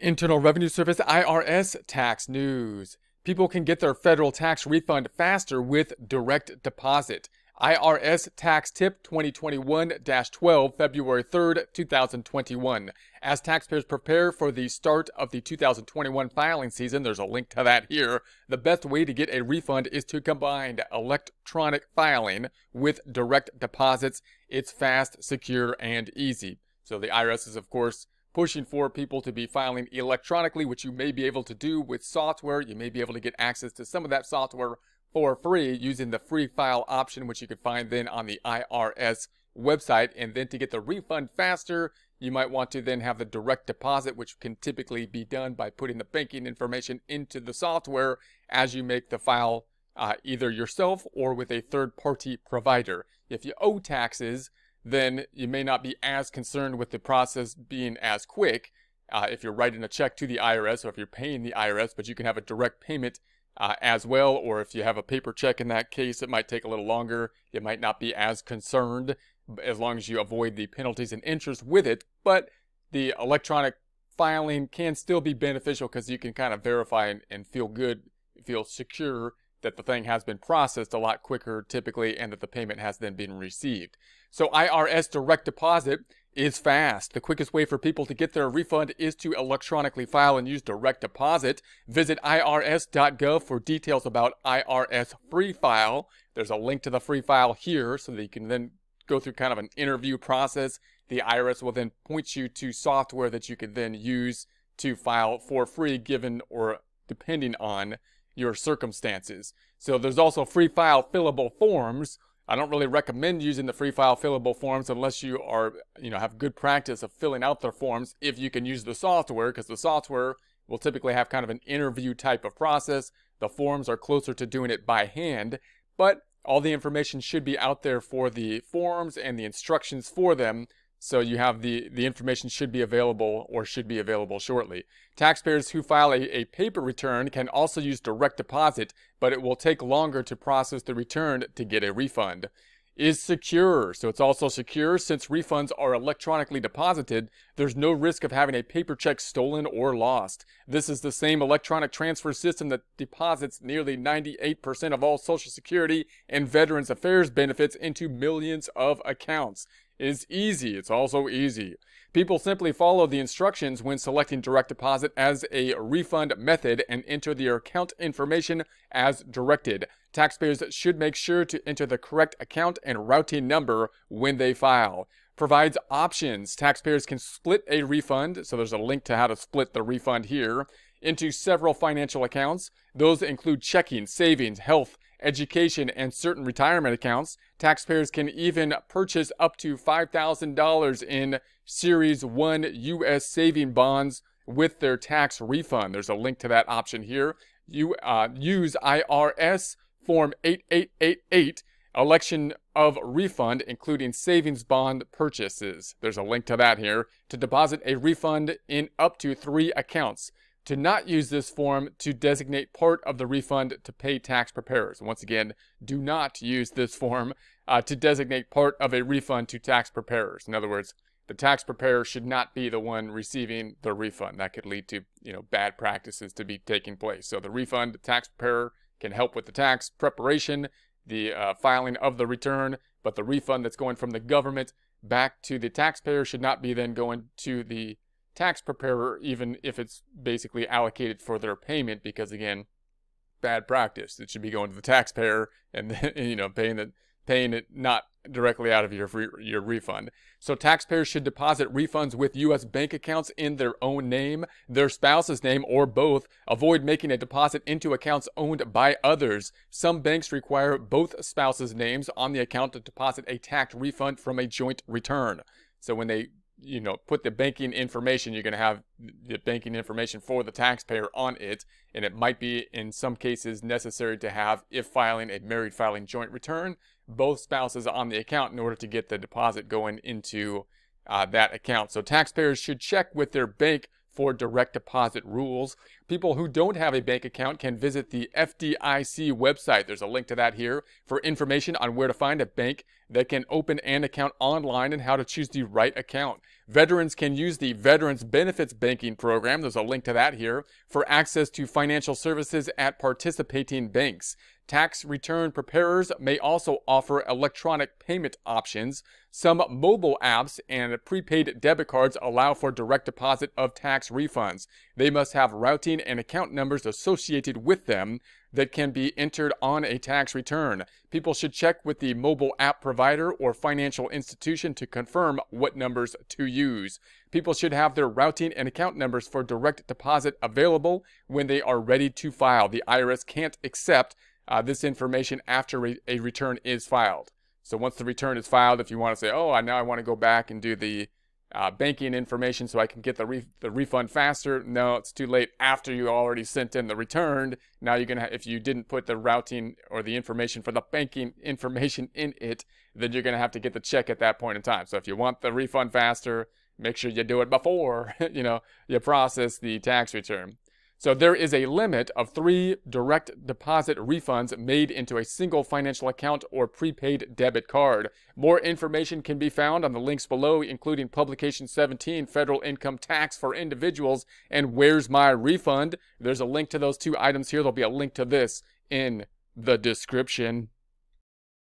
Internal Revenue Service IRS tax news. People can get their federal tax refund faster with direct deposit. IRS Tax Tip 2021 12, February 3rd, 2021. As taxpayers prepare for the start of the 2021 filing season, there's a link to that here. The best way to get a refund is to combine electronic filing with direct deposits. It's fast, secure, and easy. So the IRS is, of course, pushing for people to be filing electronically, which you may be able to do with software. You may be able to get access to some of that software for free using the free file option, which you can find then on the IRS website. And then to get the refund faster, you might want to then have the direct deposit, which can typically be done by putting the banking information into the software as you make the file uh, either yourself or with a third party provider. If you owe taxes, then you may not be as concerned with the process being as quick uh, if you're writing a check to the IRS or if you're paying the IRS, but you can have a direct payment uh, as well. Or if you have a paper check in that case, it might take a little longer. You might not be as concerned as long as you avoid the penalties and interest with it. But the electronic filing can still be beneficial because you can kind of verify and, and feel good, feel secure that the thing has been processed a lot quicker typically and that the payment has then been received. So IRS direct deposit is fast. The quickest way for people to get their refund is to electronically file and use direct deposit. Visit irs.gov for details about IRS free file. There's a link to the free file here so that you can then go through kind of an interview process. The IRS will then point you to software that you can then use to file for free given or depending on your circumstances. So there's also free file fillable forms. I don't really recommend using the free file fillable forms unless you are, you know, have good practice of filling out their forms if you can use the software because the software will typically have kind of an interview type of process. The forms are closer to doing it by hand, but all the information should be out there for the forms and the instructions for them so you have the, the information should be available or should be available shortly. Taxpayers who file a, a paper return can also use direct deposit, but it will take longer to process the return to get a refund. Is secure. So it's also secure since refunds are electronically deposited. There's no risk of having a paper check stolen or lost. This is the same electronic transfer system that deposits nearly 98% of all Social Security and Veterans Affairs benefits into millions of accounts is easy. It's also easy. People simply follow the instructions when selecting direct deposit as a refund method and enter their account information as directed. Taxpayers should make sure to enter the correct account and routing number when they file. Provides options. Taxpayers can split a refund, so there's a link to how to split the refund here, into several financial accounts. Those include checking, savings, health, education, and certain retirement accounts. Taxpayers can even purchase up to $5,000 in Series 1 U.S. saving bonds with their tax refund. There's a link to that option here. You uh, use IRS Form 8888, election of refund, including savings bond purchases. There's a link to that here to deposit a refund in up to three accounts to not use this form to designate part of the refund to pay tax preparers. Once again, do not use this form uh, to designate part of a refund to tax preparers. In other words, the tax preparer should not be the one receiving the refund. That could lead to, you know, bad practices to be taking place. So the refund, tax preparer can help with the tax preparation, the uh, filing of the return, but the refund that's going from the government back to the taxpayer should not be then going to the tax preparer, even if it's basically allocated for their payment, because again, bad practice. It should be going to the taxpayer and you know paying the paying it not directly out of your free, your refund. So taxpayers should deposit refunds with U.S. bank accounts in their own name, their spouse's name, or both. Avoid making a deposit into accounts owned by others. Some banks require both spouses' names on the account to deposit a tax refund from a joint return. So when they you know, put the banking information, you're going to have the banking information for the taxpayer on it. And it might be, in some cases, necessary to have, if filing a married filing joint return, both spouses on the account in order to get the deposit going into uh, that account. So taxpayers should check with their bank for direct deposit rules. People who don't have a bank account can visit the FDIC website. There's a link to that here for information on where to find a bank that can open an account online and how to choose the right account. Veterans can use the Veterans Benefits Banking Program, there's a link to that here, for access to financial services at participating banks. Tax return preparers may also offer electronic payment options. Some mobile apps and prepaid debit cards allow for direct deposit of tax refunds. They must have routing and account numbers associated with them that can be entered on a tax return. People should check with the mobile app provider or financial institution to confirm what numbers to use. People should have their routing and account numbers for direct deposit available when they are ready to file. The IRS can't accept uh, this information after re- a return is filed. So once the return is filed, if you want to say, oh, I now I want to go back and do the uh, banking information so I can get the, re- the refund faster. No, it's too late after you already sent in the return. Now you're going to, if you didn't put the routing or the information for the banking information in it, then you're to have to get the check at that point in time. So if you want the refund faster, make sure you do it before, you know, you process the tax return. So there is a limit of three direct deposit refunds made into a single financial account or prepaid debit card. More information can be found on the links below, including Publication 17, Federal Income Tax for Individuals, and Where's My Refund? There's a link to those two items here. There'll be a link to this in the description.